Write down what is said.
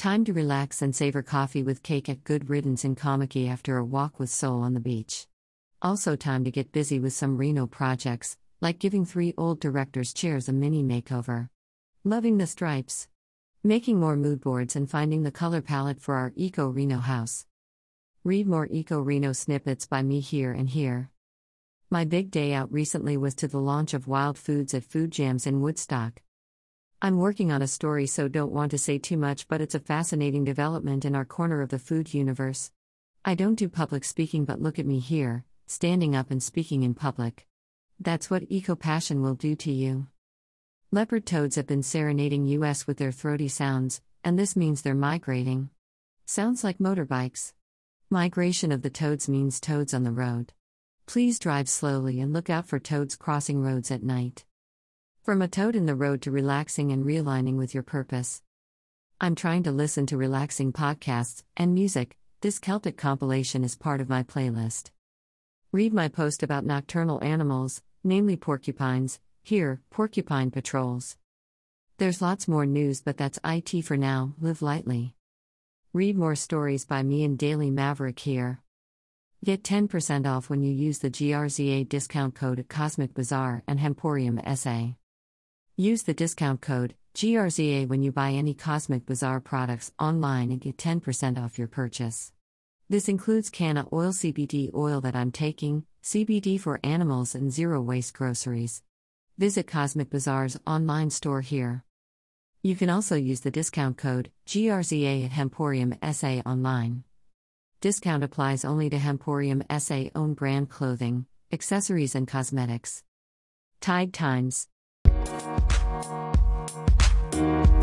Time to relax and savor coffee with cake at Good Riddance in Kommetjie after a walk with Soul on the beach. Also, time to get busy with some Reno projects, like giving three old directors' chairs a mini makeover. Loving the stripes. Making more mood boards and finding the color palette for our Eco Reno house. Read more Eco Reno snippets by me here and here. My big day out recently was to the launch of Wild Foods at Food Jams in Woodstock. I'm working on a story, so don't want to say too much, but it's a fascinating development in our corner of the food universe. I don't do public speaking, but look at me here, standing up and speaking in public. That's what eco passion will do to you. Leopard toads have been serenading US with their throaty sounds, and this means they're migrating. Sounds like motorbikes. Migration of the toads means toads on the road. Please drive slowly and look out for toads crossing roads at night. From a toad in the road to relaxing and realigning with your purpose. I'm trying to listen to relaxing podcasts and music. This Celtic compilation is part of my playlist. Read my post about nocturnal animals, namely porcupines, here, porcupine patrols. There's lots more news, but that's IT for now. Live lightly. Read more stories by me and Daily Maverick here. Get 10% off when you use the GRZA discount code at Cosmic Bazaar and Hemporium SA. Use the discount code GRZA when you buy any Cosmic Bazaar products online and get 10% off your purchase. This includes Canna Oil CBD oil that I'm taking, CBD for animals, and zero waste groceries. Visit Cosmic Bazaar's online store here. You can also use the discount code GRZA at Hemporium SA online. Discount applies only to Hemporium SA own brand clothing, accessories, and cosmetics. Tide Times Thank you.